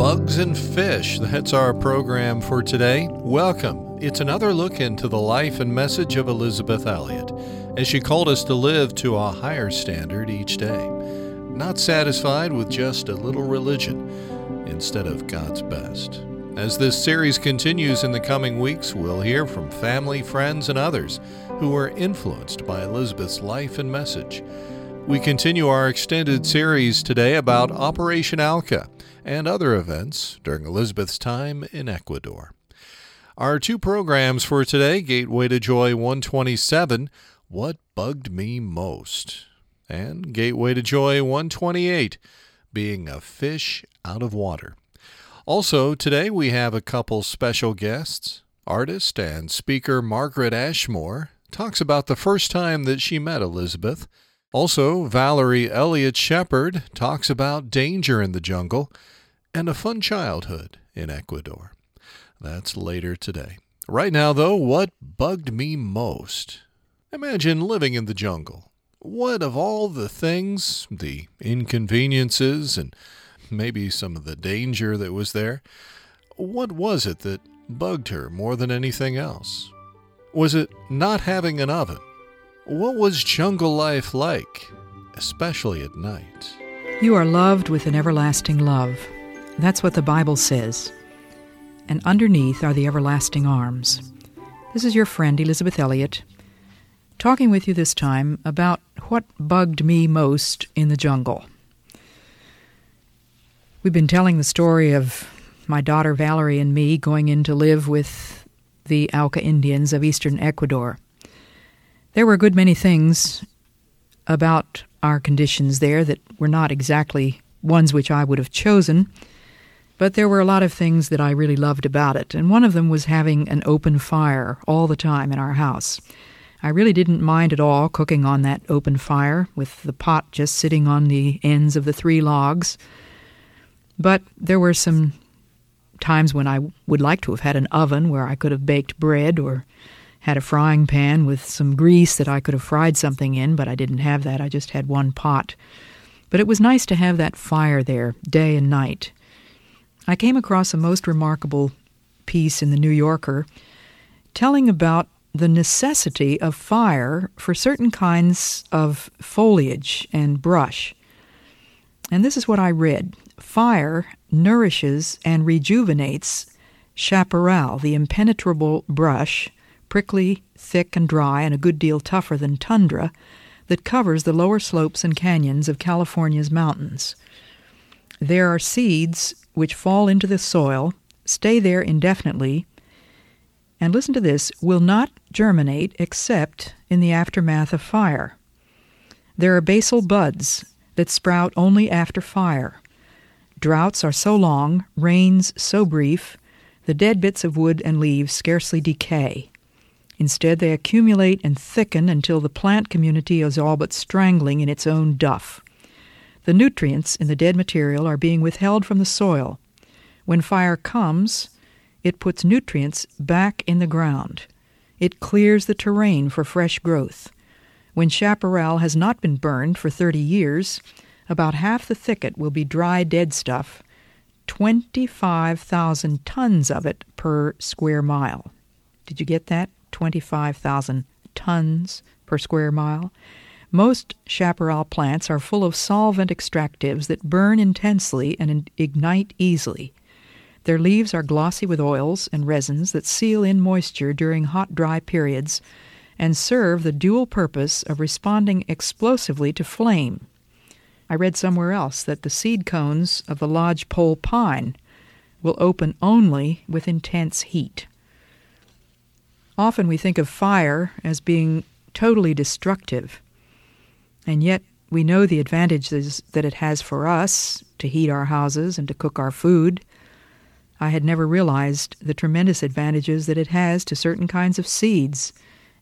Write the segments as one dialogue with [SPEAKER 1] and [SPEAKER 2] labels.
[SPEAKER 1] Bugs and Fish. That's our program for today. Welcome. It's another look into the life and message of Elisabeth Elliot as she called us to live to a higher standard each day. Not satisfied with just a little religion instead of God's best. As this series continues in the coming weeks, we'll hear from family, friends, and others who were influenced by Elisabeth's life and message. We continue our extended series today about Operation Auca and other events during Elisabeth's time in Ecuador. Our two programs for today Gateway to Joy 127 What Bugged Me Most, and Gateway to Joy 128 Being a Fish Out of Water. Also, today we have a couple special guests. Artist and speaker Margaret Ashmore talks about the first time that she met Elisabeth. Also, Valerie Elliot Shepard talks about danger in the jungle and a fun childhood in Ecuador. That's later today. Right now, though, what bugged me most? Imagine living in the jungle. What of all the things, the inconveniences, and maybe some of the danger that was there, what was it that bugged her more than anything else? Was it not having an oven? What was jungle life like, especially at night?
[SPEAKER 2] You are loved with an everlasting love. That's what the Bible says. And underneath are the everlasting arms. This is your friend, Elisabeth Elliot, talking with you this time about what bugged me most in the jungle. We've been telling the story of my daughter Valerie and me going in to live with the Auca Indians of eastern Ecuador. There were a good many things about our conditions there that were not exactly ones which I would have chosen, but there were a lot of things that I really loved about it, and one of them was having an open fire all the time in our house. I really didn't mind at all cooking on that open fire with the pot just sitting on the ends of the three logs. But there were some times when I would like to have had an oven where I could have baked bread or had a frying pan with some grease that I could have fried something in, but I didn't have that. I just had one pot. But it was nice to have that fire there day and night. I came across a most remarkable piece in the New Yorker telling about the necessity of fire for certain kinds of foliage and brush. And this is what I read Fire nourishes and rejuvenates chaparral, the impenetrable brush prickly, thick, and dry, and a good deal tougher than tundra, that covers the lower slopes and canyons of California's mountains. There are seeds which fall into the soil, stay there indefinitely, and listen to this, will not germinate except in the aftermath of fire. There are basal buds that sprout only after fire. Droughts are so long, rains so brief, the dead bits of wood and leaves scarcely decay. Instead, they accumulate and thicken until the plant community is all but strangling in its own duff. The nutrients in the dead material are being withheld from the soil. When fire comes, it puts nutrients back in the ground. It clears the terrain for fresh growth. When chaparral has not been burned for 30 years, about half the thicket will be dry dead stuff, 25,000 tons of it per square mile. Did you get that? 25,000 tons per square mile. Most chaparral plants are full of solvent extractives that burn intensely and ignite easily. Their leaves are glossy with oils and resins that seal in moisture during hot, dry periods and serve the dual purpose of responding explosively to flame. I read somewhere else that the seed cones of the lodgepole pine will open only with intense heat. Often we think of fire as being totally destructive, and yet we know the advantages that it has for us to heat our houses and to cook our food. I had never realized the tremendous advantages that it has to certain kinds of seeds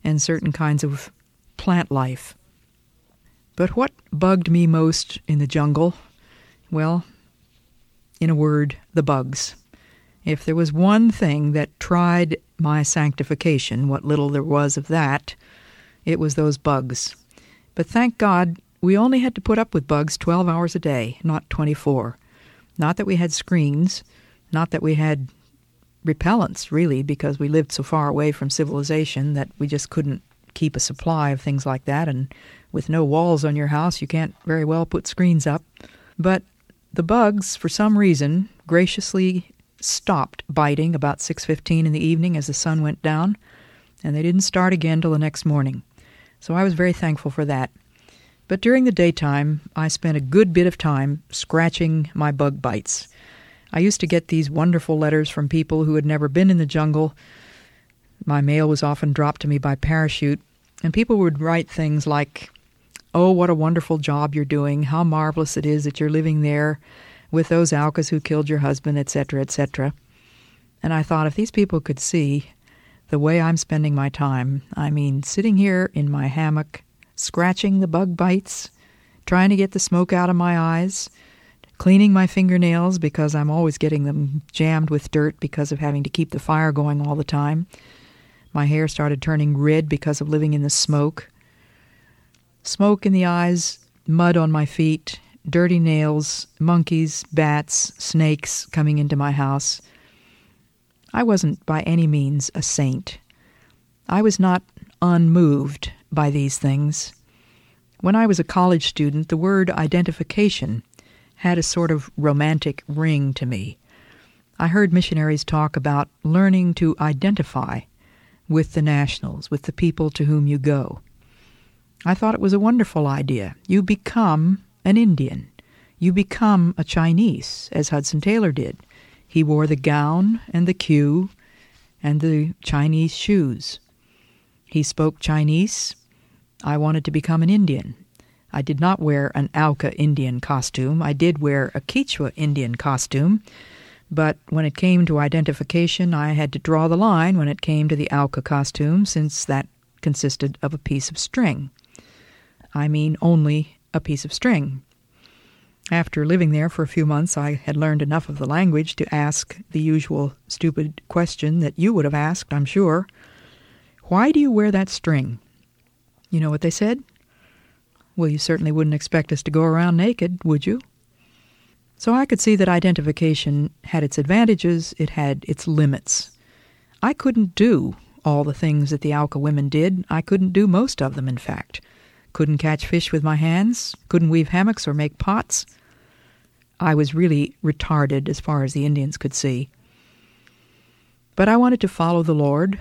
[SPEAKER 2] and certain kinds of plant life. But what bugged me most in the jungle? Well, in a word, the bugs. If there was one thing that tried my sanctification, what little there was of that, it was those bugs. But thank God we only had to put up with bugs 12 hours a day, not 24. Not that we had screens, not that we had repellents, really, because we lived so far away from civilization that we just couldn't keep a supply of things like that. And with no walls on your house, you can't very well put screens up. But the bugs, for some reason, graciously stopped biting about 6:15 in the evening as the sun went down, and they didn't start again till the next morning. So I was very thankful for that. But during the daytime, I spent a good bit of time scratching my bug bites. I used to get these wonderful letters from people who had never been in the jungle. My mail was often dropped to me by parachute, and people would write things like, Oh, what a wonderful job you're doing. How marvelous it is that you're living there with those Aucas who killed your husband, etc., etc. And I thought if these people could see the way I'm spending my time, I mean, sitting here in my hammock, scratching the bug bites, trying to get the smoke out of my eyes, cleaning my fingernails because I'm always getting them jammed with dirt because of having to keep the fire going all the time. My hair started turning red because of living in the smoke. Smoke in the eyes, mud on my feet, dirty nails, monkeys, bats, snakes coming into my house. I wasn't by any means a saint. I was not unmoved by these things. When I was a college student, the word identification had a sort of romantic ring to me. I heard missionaries talk about learning to identify with the nationals, with the people to whom you go. I thought it was a wonderful idea. You become an Indian. You become a Chinese, as Hudson Taylor did. He wore the gown and the queue and the Chinese shoes. He spoke Chinese. I wanted to become an Indian. I did not wear an Auca Indian costume. I did wear a Quechua Indian costume. But when it came to identification, I had to draw the line when it came to the Auca costume, since that consisted of a piece of string. I mean only a piece of string. After living there for a few months, I had learned enough of the language to ask the usual stupid question that you would have asked, I'm sure. Why do you wear that string? You know what they said? Well, you certainly wouldn't expect us to go around naked, would you? So I could see that identification had its advantages, it had its limits. I couldn't do all the things that the Auca women did. I couldn't do most of them, in fact. Couldn't catch fish with my hands, couldn't weave hammocks or make pots. I was really retarded as far as the Indians could see. But I wanted to follow the Lord.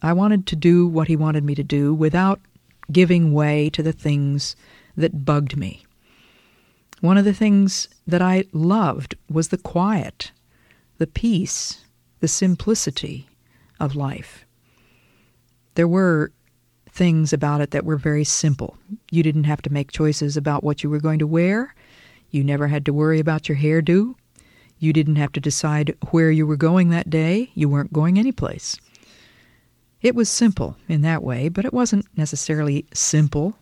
[SPEAKER 2] I wanted to do what He wanted me to do without giving way to the things that bugged me. One of the things that I loved was the quiet, the peace, the simplicity of life. There were things about it that were very simple. You didn't have to make choices about what you were going to wear. You never had to worry about your hairdo. You didn't have to decide where you were going that day. You weren't going anyplace. It was simple in that way, but it wasn't necessarily simple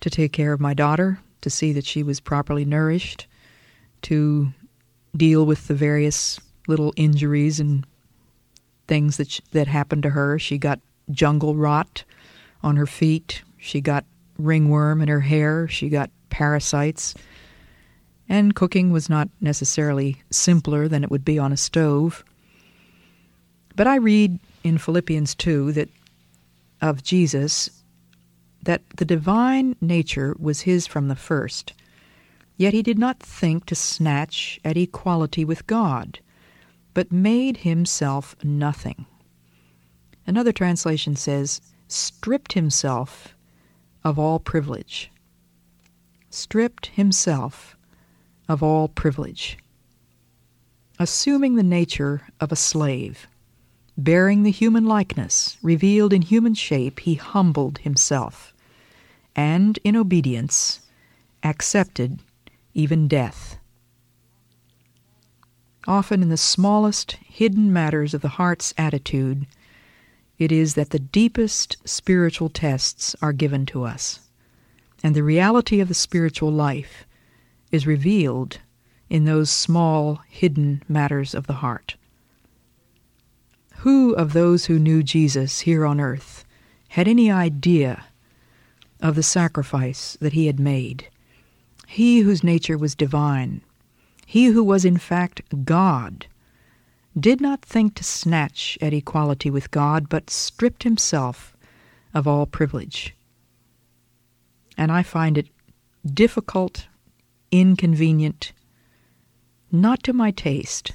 [SPEAKER 2] to take care of my daughter, to see that she was properly nourished, to deal with the various little injuries and things that sh- that happened to her. She got jungle rot on her feet. She got ringworm in her hair. She got parasites. And cooking was not necessarily simpler than it would be on a stove. But I read in Philippians 2 that of Jesus that the divine nature was his from the first. Yet he did not think to snatch at equality with God, but made himself nothing. Another translation says, stripped himself of all privilege. Stripped himself of all privilege. Assuming the nature of a slave, bearing the human likeness, revealed in human shape, he humbled himself, and in obedience accepted even death. Often in the smallest hidden matters of the heart's attitude, it is that the deepest spiritual tests are given to us, and the reality of the spiritual life is revealed in those small, hidden matters of the heart. Who of those who knew Jesus here on earth had any idea of the sacrifice that he had made? He whose nature was divine, he who was in fact God, did not think to snatch at equality with God, but stripped himself of all privilege. And I find it difficult, inconvenient, not to my taste,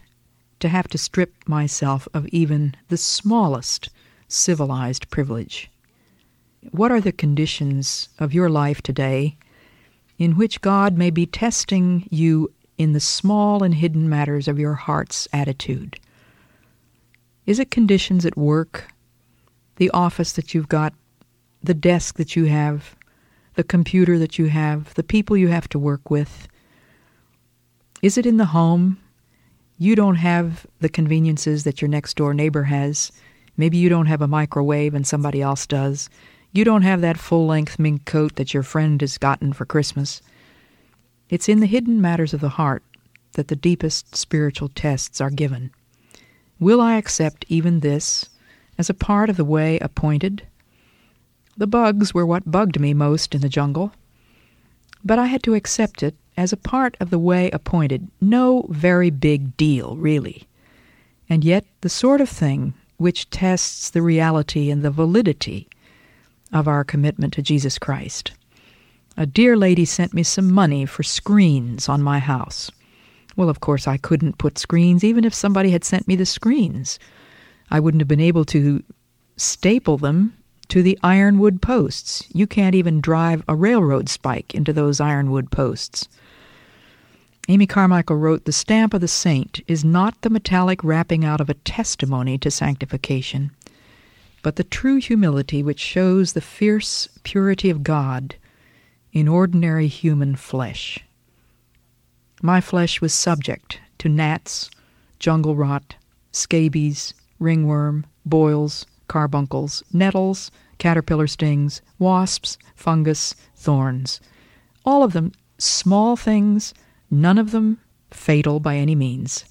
[SPEAKER 2] to have to strip myself of even the smallest civilized privilege. What are the conditions of your life today in which God may be testing you in the small and hidden matters of your heart's attitude? Is it conditions at work, the office that you've got, the desk that you have, the computer that you have, the people you have to work with? Is it in the home? You don't have the conveniences that your next door neighbor has. Maybe you don't have a microwave and somebody else does. You don't have that full length mink coat that your friend has gotten for Christmas. It's in the hidden matters of the heart that the deepest spiritual tests are given. Will I accept even this as a part of the way appointed? The bugs were what bugged me most in the jungle, but I had to accept it as a part of the way appointed. No very big deal, really. And yet, the sort of thing which tests the reality and the validity of our commitment to Jesus Christ. A dear lady sent me some money for screens on my house. Well, of course, I couldn't put screens even if somebody had sent me the screens. I wouldn't have been able to staple them to the ironwood posts. You can't even drive a railroad spike into those ironwood posts. Amy Carmichael wrote The stamp of the saint is not the metallic wrapping out of a testimony to sanctification, but the true humility which shows the fierce purity of God in ordinary human flesh. My flesh was subject to gnats, jungle rot, scabies, ringworm, boils, carbuncles, nettles, caterpillar stings, wasps, fungus, thorns. All of them small things, none of them fatal by any means.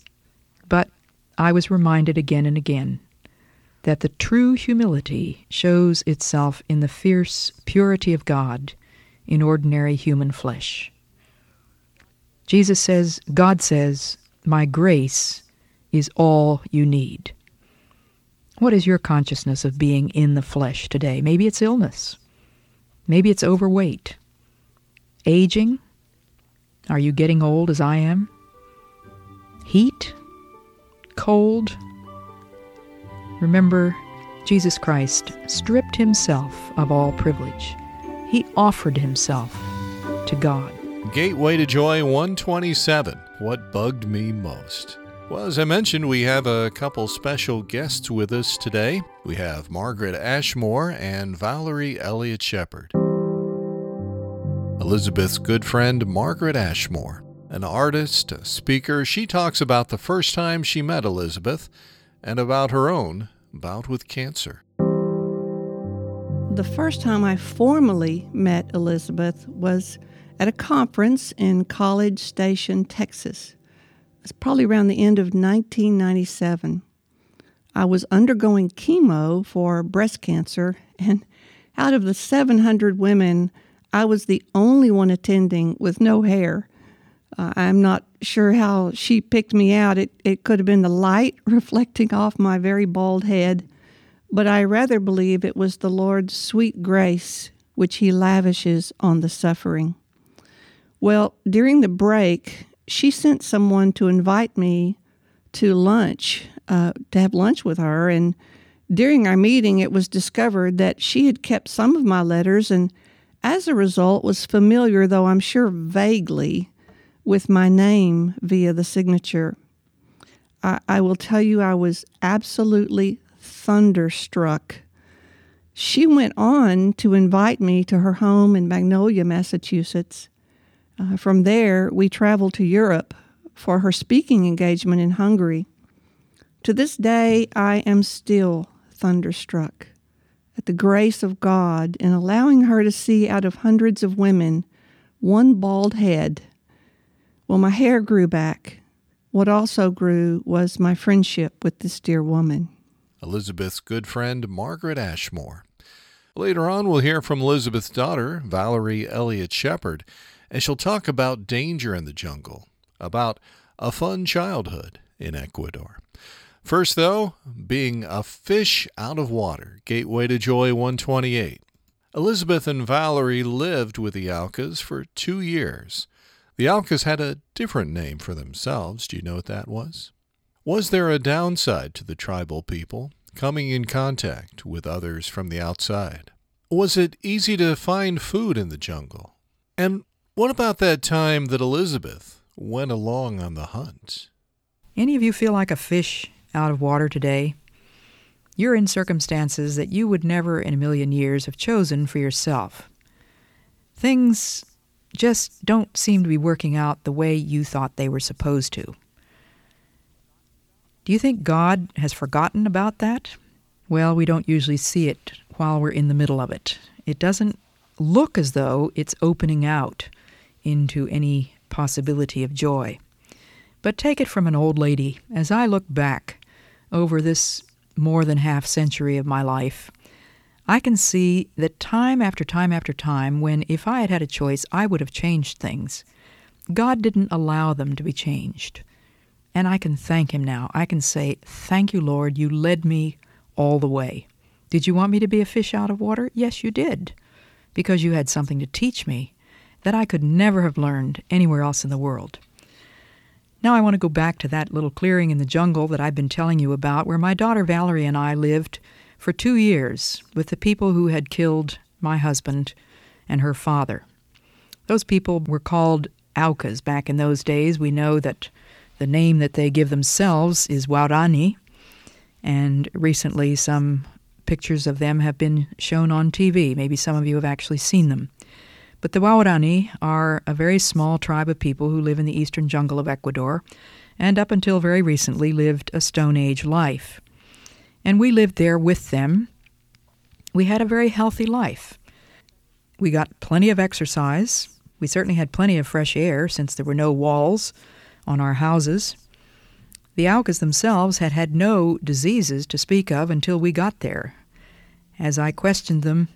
[SPEAKER 2] But I was reminded again and again that the true humility shows itself in the fierce purity of God in ordinary human flesh. Jesus says, God says, My grace is all you need. What is your consciousness of being in the flesh today? Maybe it's illness. Maybe it's overweight. Aging? Are you getting old as I am? Heat? Cold? Remember, Jesus Christ stripped himself of all privilege. He offered himself to God.
[SPEAKER 1] Gateway to Joy 127 What Bugged Me Most. Well, as I mentioned, we have a couple special guests with us today. We have Margaret Ashmore and Valerie Elliot Shepard. Elisabeth's good friend, Margaret Ashmore, an artist, a speaker, she talks about the first time she met Elisabeth and about her own bout with cancer.
[SPEAKER 3] The first time I formally met Elisabeth was at a conference in College Station, Texas. It was probably around the end of 1997. I was undergoing chemo for breast cancer, and out of the 700 women, I was the only one attending with no hair. Uh, I'm not sure how she picked me out. It, it could have been the light reflecting off my very bald head, but I rather believe it was the Lord's sweet grace which He lavishes on the suffering. Well, during the break, she sent someone to invite me to lunch, uh, to have lunch with her. And during our meeting, it was discovered that she had kept some of my letters and, as a result, was familiar, though I'm sure vaguely, with my name via the signature. I, I will tell you, I was absolutely thunderstruck. She went on to invite me to her home in Magnolia, Massachusetts. Uh, from there, we traveled to Europe for her speaking engagement in Hungary. To this day, I am still thunderstruck at the grace of God in allowing her to see out of hundreds of women one bald head. Well, my hair grew back. What also grew was my friendship with this dear woman.
[SPEAKER 1] Elisabeth's good friend, Margaret Ashmore. Later on, we'll hear from Elisabeth's daughter, Valerie Elliot Shepard, and she'll talk about danger in the jungle, about a fun childhood in Ecuador. First, though, being a fish out of water, Gateway to Joy 128. Elisabeth and Valerie lived with the Aucas for two years. The Aucas had a different name for themselves. Do you know what that was? Was there a downside to the tribal people coming in contact with others from the outside? Was it easy to find food in the jungle? And what about that time that Elisabeth went along on the hunt?
[SPEAKER 2] Any of you feel like a fish out of water today? You're in circumstances that you would never in a million years have chosen for yourself. Things just don't seem to be working out the way you thought they were supposed to. Do you think God has forgotten about that? Well, we don't usually see it while we're in the middle of it. It doesn't look as though it's opening out into any possibility of joy. But take it from an old lady. As I look back over this more than half century of my life, I can see that time after time after time, when if I had had a choice, I would have changed things, God didn't allow them to be changed. And I can thank Him now. I can say, Thank you, Lord, you led me all the way. Did you want me to be a fish out of water? Yes, you did, because you had something to teach me that I could never have learned anywhere else in the world. Now I want to go back to that little clearing in the jungle that I've been telling you about, where my daughter Valerie and I lived for two years with the people who had killed my husband and her father. Those people were called Aucas back in those days. We know that the name that they give themselves is Waorani, and recently some pictures of them have been shown on TV. Maybe some of you have actually seen them. But the Waorani are a very small tribe of people who live in the eastern jungle of Ecuador, and up until very recently lived a Stone Age life. And we lived there with them. We had a very healthy life. We got plenty of exercise. We certainly had plenty of fresh air since there were no walls on our houses. The Aucas themselves had had no diseases to speak of until we got there. As I questioned them,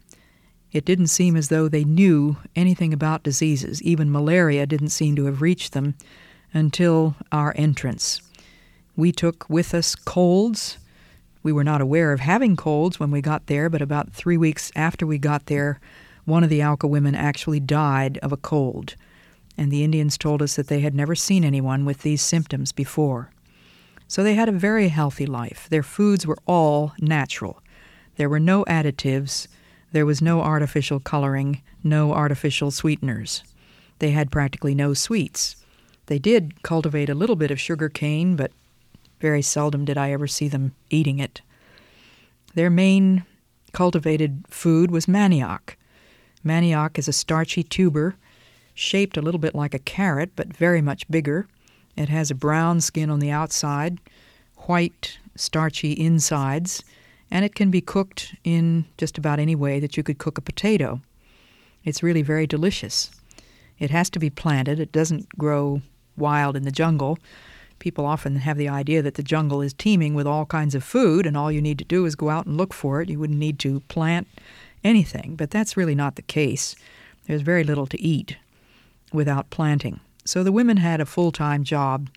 [SPEAKER 2] it didn't seem as though they knew anything about diseases. Even malaria didn't seem to have reached them until our entrance. We took with us colds. We were not aware of having colds when we got there, but about three weeks after we got there, one of the Auca women actually died of a cold. And the Indians told us that they had never seen anyone with these symptoms before. So they had a very healthy life. Their foods were all natural. There were no additives, there was no artificial coloring, no artificial sweeteners. They had practically no sweets. They did cultivate a little bit of sugar cane, but very seldom did I ever see them eating it. Their main cultivated food was manioc. Manioc is a starchy tuber, shaped a little bit like a carrot, but very much bigger. It has a brown skin on the outside, white, starchy insides, and it can be cooked in just about any way that you could cook a potato. It's really very delicious. It has to be planted, it doesn't grow wild in the jungle. People often have the idea that the jungle is teeming with all kinds of food, and all you need to do is go out and look for it. You wouldn't need to plant anything, but that's really not the case. There's very little to eat without planting. So the women had a full time job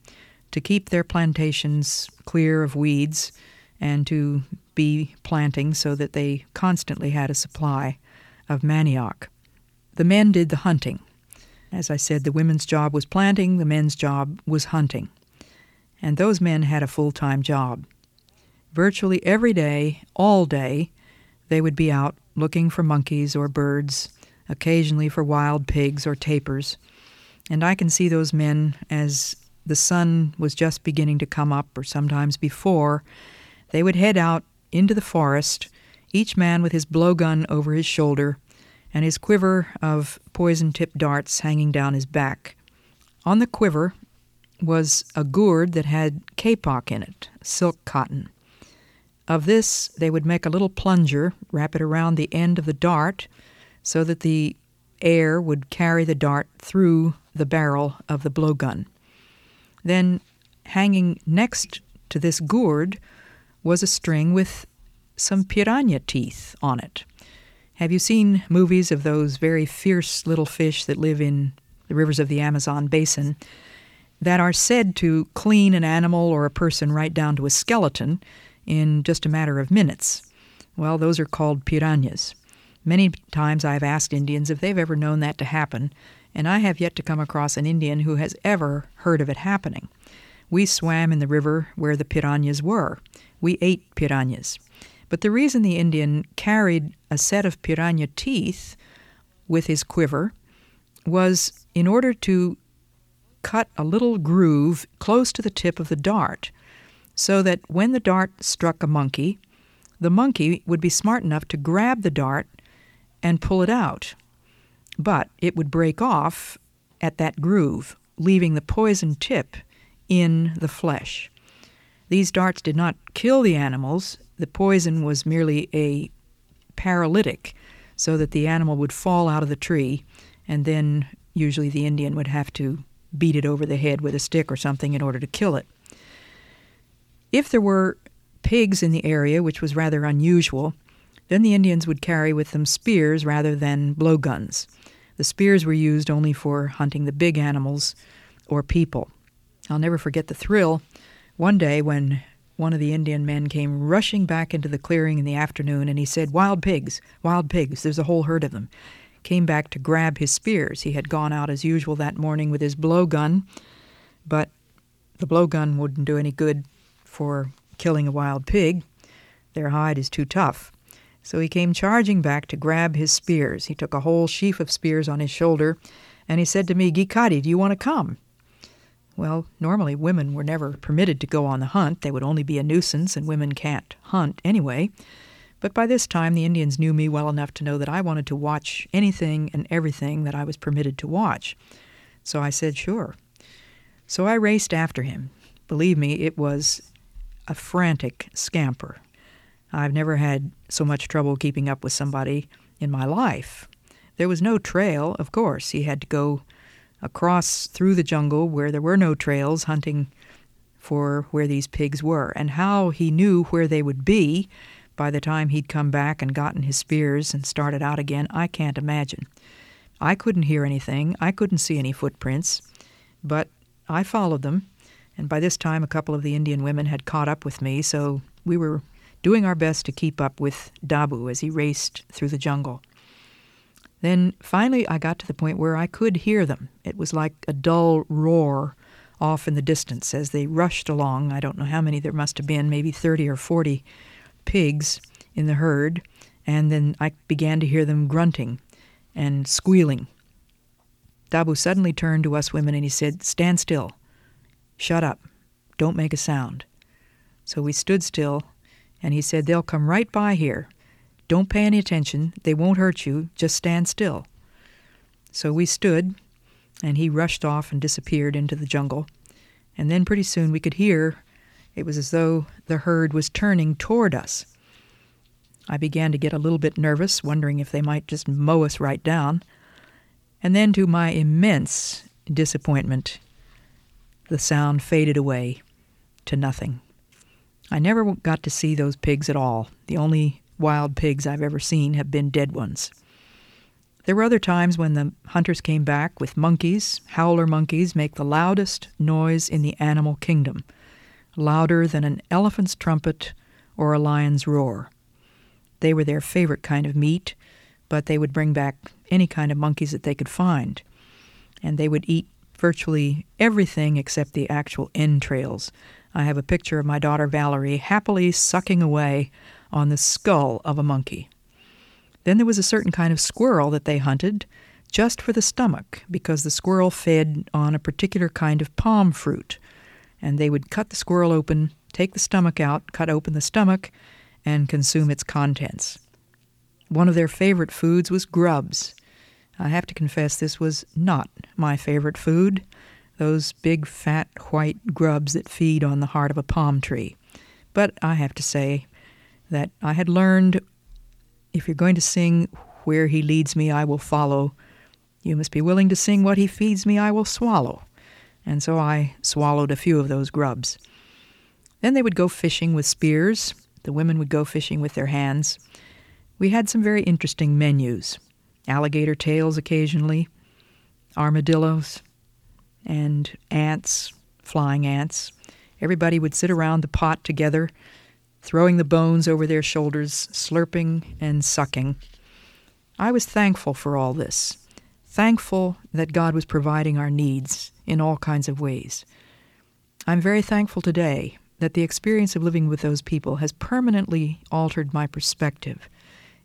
[SPEAKER 2] to keep their plantations clear of weeds and to be planting so that they constantly had a supply of manioc. The men did the hunting. As I said, the women's job was planting, the men's job was hunting. And those men had a full time job. Virtually every day, all day, they would be out looking for monkeys or birds, occasionally for wild pigs or tapirs and I can see those men as the sun was just beginning to come up, or sometimes before, they would head out into the forest, each man with his blowgun over his shoulder and his quiver of poison tipped darts hanging down his back. On the quiver was a gourd that had kapok in it, silk cotton. Of this, they would make a little plunger, wrap it around the end of the dart, so that the air would carry the dart through the barrel of the blowgun. Then, hanging next to this gourd was a string with some piranha teeth on it. Have you seen movies of those very fierce little fish that live in the rivers of the Amazon basin? that are said to clean an animal or a person right down to a skeleton in just a matter of minutes. Well, those are called piranhas. Many times I've asked Indians if they've ever known that to happen, and I have yet to come across an Indian who has ever heard of it happening. We swam in the river where the piranhas were. We ate piranhas. But the reason the Indian carried a set of piranha teeth with his quiver was in order to cut a little groove close to the tip of the dart so that when the dart struck a monkey, the monkey would be smart enough to grab the dart and pull it out. But it would break off at that groove, leaving the poison tip in the flesh. These darts did not kill the animals, the poison was merely a paralytic, so that the animal would fall out of the tree, and then usually the Indian would have to beat it over the head with a stick or something in order to kill it. If there were pigs in the area, which was rather unusual, then the Indians would carry with them spears rather than blowguns. The spears were used only for hunting the big animals or people. I'll never forget the thrill one day when one of the Indian men came rushing back into the clearing in the afternoon and he said, Wild pigs, wild pigs, there's a whole herd of them. Came back to grab his spears. He had gone out as usual that morning with his blowgun, but the blowgun wouldn't do any good for killing a wild pig. Their hide is too tough. So he came charging back to grab his spears. He took a whole sheaf of spears on his shoulder, and he said to me, Gikari, do you want to come? Well, normally women were never permitted to go on the hunt. They would only be a nuisance, and women can't hunt anyway. But by this time, the Indians knew me well enough to know that I wanted to watch anything and everything that I was permitted to watch. So I said, sure. So I raced after him. Believe me, it was a frantic scamper. I've never had so much trouble keeping up with somebody in my life. There was no trail, of course. He had to go across through the jungle where there were no trails hunting for where these pigs were. And how he knew where they would be by the time he'd come back and gotten his spears and started out again, I can't imagine. I couldn't hear anything, I couldn't see any footprints, but I followed them. And by this time, a couple of the Indian women had caught up with me, so we were doing our best to keep up with Dabu as he raced through the jungle. Then finally, I got to the point where I could hear them. It was like a dull roar off in the distance as they rushed along. I don't know how many there must have been, maybe 30 or 40 pigs in the herd. And then I began to hear them grunting and squealing. Dabu suddenly turned to us women and he said, Stand still. Shut up. Don't make a sound. So we stood still and he said, They'll come right by here. Don't pay any attention. They won't hurt you. Just stand still. So we stood, and he rushed off and disappeared into the jungle. And then pretty soon we could hear it was as though the herd was turning toward us. I began to get a little bit nervous, wondering if they might just mow us right down. And then, to my immense disappointment, the sound faded away to nothing. I never got to see those pigs at all. The only wild pigs I've ever seen have been dead ones. There were other times when the hunters came back with monkeys. Howler monkeys make the loudest noise in the animal kingdom, louder than an elephant's trumpet or a lion's roar. They were their favorite kind of meat, but they would bring back any kind of monkeys that they could find. And they would eat virtually everything except the actual entrails I have a picture of my daughter Valerie happily sucking away on the skull of a monkey. Then there was a certain kind of squirrel that they hunted just for the stomach, because the squirrel fed on a particular kind of palm fruit. And they would cut the squirrel open, take the stomach out, cut open the stomach, and consume its contents. One of their favorite foods was grubs. I have to confess this was not my favorite food those big fat white grubs that feed on the heart of a palm tree. But I have to say that I had learned if you're going to sing Where He Leads Me, I Will Follow, you must be willing to sing What He Feeds Me, I Will Swallow. And so I swallowed a few of those grubs. Then they would go fishing with spears. The women would go fishing with their hands. We had some very interesting menus alligator tails occasionally, armadillos, and ants, flying ants. Everybody would sit around the pot together, throwing the bones over their shoulders, slurping and sucking. I was thankful for all this, thankful that God was providing our needs in all kinds of ways. I'm very thankful today that the experience of living with those people has permanently altered my perspective.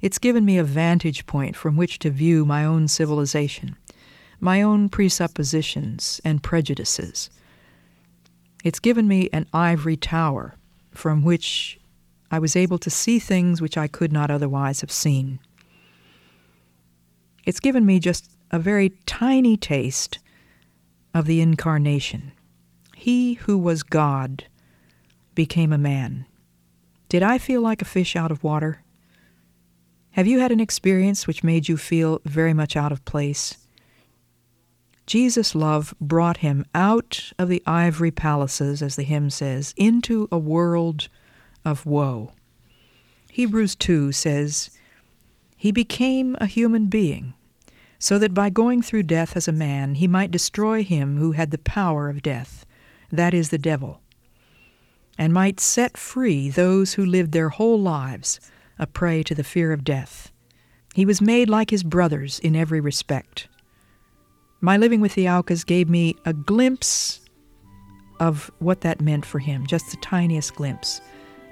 [SPEAKER 2] It's given me a vantage point from which to view my own civilization, my own presuppositions and prejudices. It's given me an ivory tower from which I was able to see things which I could not otherwise have seen. It's given me just a very tiny taste of the incarnation. He who was God became a man. Did I feel like a fish out of water? Have you had an experience which made you feel very much out of place? Jesus' love brought him out of the ivory palaces, as the hymn says, into a world of woe. Hebrews 2 says, He became a human being, so that by going through death as a man, he might destroy him who had the power of death, that is, the devil and might set free those who lived their whole lives a prey to the fear of death. He was made like his brothers in every respect. My living with the Aucas gave me a glimpse of what that meant for him, just the tiniest glimpse.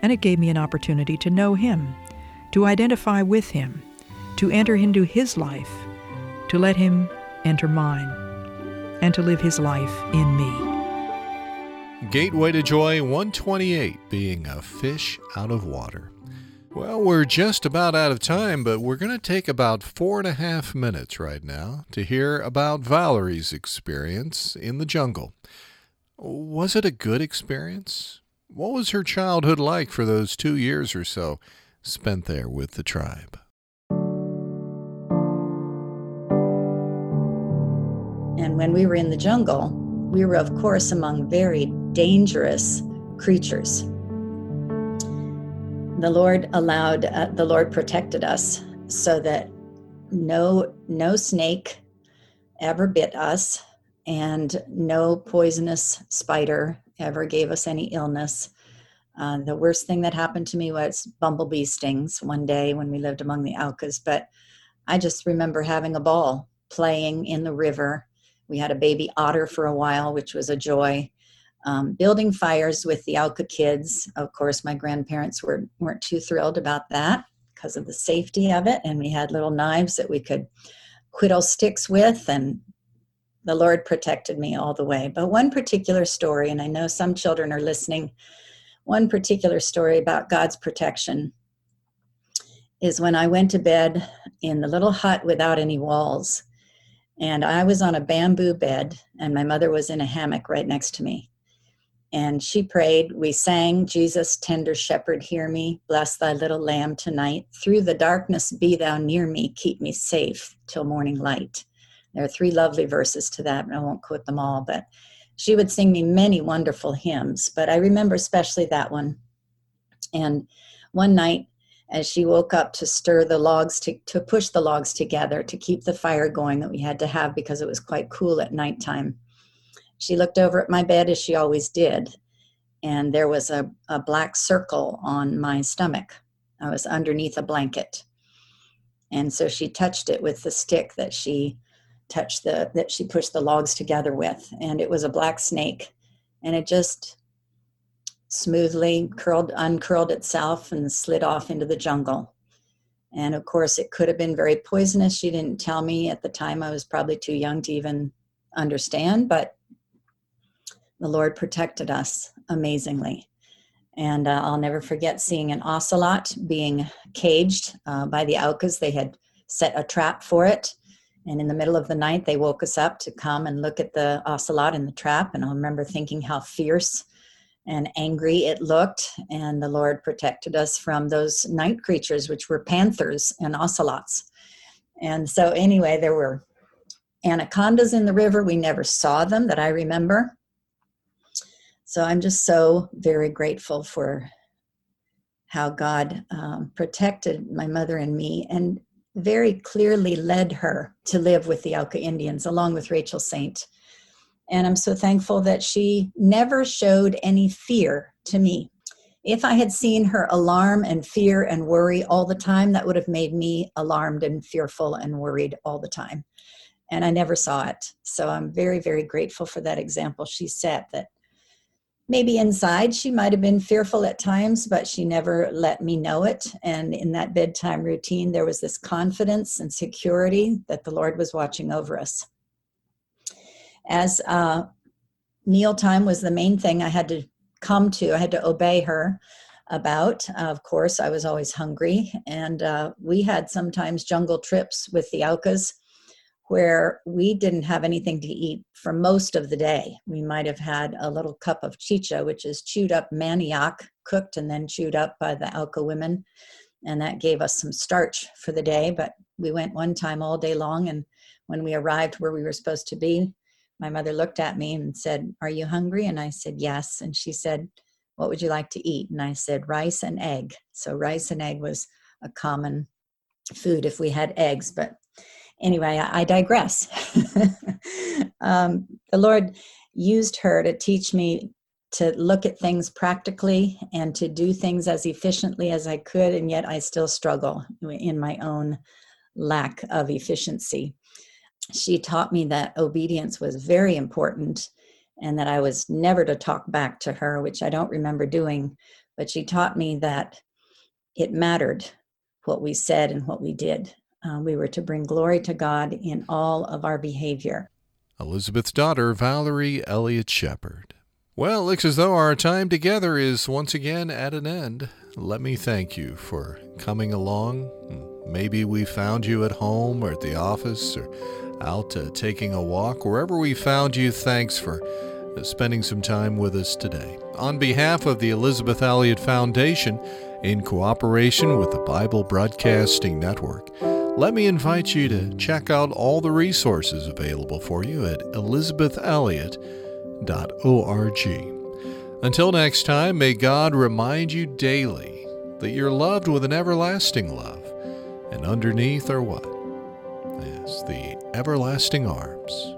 [SPEAKER 2] And it gave me an opportunity to know him, to identify with him, to enter into his life, to let him enter mine, and to live his life in me.
[SPEAKER 1] Gateway to Joy 128 being a fish out of water. Well, we're just about out of time, but we're going to take about four and a half minutes right now to hear about Valerie's experience in the jungle. Was it a good experience? What was her childhood like for those two years or so spent there with the tribe?
[SPEAKER 4] And when we were in the jungle, we were, of course, among very dangerous creatures. The Lord allowed, uh, the Lord protected us so that no no snake ever bit us, and no poisonous spider ever gave us any illness. Uh, the worst thing that happened to me was bumblebee stings one day when we lived among the Aucas. But I just remember having a ball playing in the river. We had a baby otter for a while, which was a joy um, building fires with the Auca kids. Of course, my grandparents were, weren't too thrilled about that because of the safety of it. And we had little knives that we could whittle sticks with, and the Lord protected me all the way. But one particular story, and I know some children are listening, one particular story about God's protection is when I went to bed in the little hut without any walls. And I was on a bamboo bed, and my mother was in a hammock right next to me and she prayed. We sang, Jesus, tender shepherd, hear me. Bless thy little lamb tonight. Through the darkness be thou near me. Keep me safe till morning light. There are three lovely verses to that. And I won't quote them all, but she would sing me many wonderful hymns. But I remember especially that one. And one night, as she woke up to stir the logs to, to push the logs together to keep the fire going that we had to have because it was quite cool at nighttime she looked over at my bed as she always did, and there was a, a black circle on my stomach. I was underneath a blanket. And so she touched it with the stick that she touched the that she pushed the logs together with. And it was a black snake. And it just smoothly curled uncurled itself and slid off into the jungle. And of course it could have been very poisonous. She didn't tell me at the time. I was probably too young to even understand but the Lord protected us amazingly. And uh, I'll never forget seeing an ocelot being caged uh, by the Aucas. They had set a trap for it. And in the middle of the night, they woke us up to come and look at the ocelot in the trap. And I remember thinking how fierce and angry it looked. And the Lord protected us from those night creatures, which were panthers and ocelots. And so, anyway, there were anacondas in the river. We never saw them that I remember. So I'm just so very grateful for how God um, protected my mother and me and very clearly led her to live with the Auca Indians along with Rachel Saint. And I'm so thankful that she never showed any fear to me. If I had seen her alarm and fear and worry all the time, that would have made me alarmed and fearful and worried all the time. And I never saw it. So I'm very, very grateful for that example she set that maybe inside she might have been fearful at times, but she never let me know it. And in that bedtime routine, there was this confidence and security that the Lord was watching over us. As uh, mealtime was the main thing I had to come to, I had to obey her about. Uh, of course, I was always hungry, and uh, we had sometimes jungle trips with the Aucas where we didn't have anything to eat for most of the day. We might have had a little cup of chicha, which is chewed up manioc, cooked and then chewed up by the Auca women. And that gave us some starch for the day. But we went one time all day long. And when we arrived where we were supposed to be, my mother looked at me and said, Are you hungry? And I said, Yes. And she said, What would you like to eat? And I said, Rice and egg. So rice and egg was a common food if we had eggs, but anyway, I, I digress. um, the Lord used her to teach me to look at things practically and to do things as efficiently as I could, and yet I still struggle in my own lack of efficiency. She taught me that obedience was very important and that I was never to talk back to her, which I don't remember doing, but she taught me that it mattered what we said and what we did. Uh, we were to bring glory to God in all of our behavior.
[SPEAKER 1] Elisabeth's daughter, Valerie Elliot Shepard. Well, it looks as though our time together is once again at an end. Let me thank you for coming along. Maybe we found you at home or at the office or out uh, taking a walk. Wherever we found you, thanks for uh, spending some time with us today. On behalf of the Elisabeth Elliot Foundation, in cooperation with the Bible Broadcasting Network, let me invite you to check out all the resources available for you at elisabethelliot.org. Until next time, may God remind you daily that you're loved with an everlasting love, and underneath are what? Yes, the everlasting arms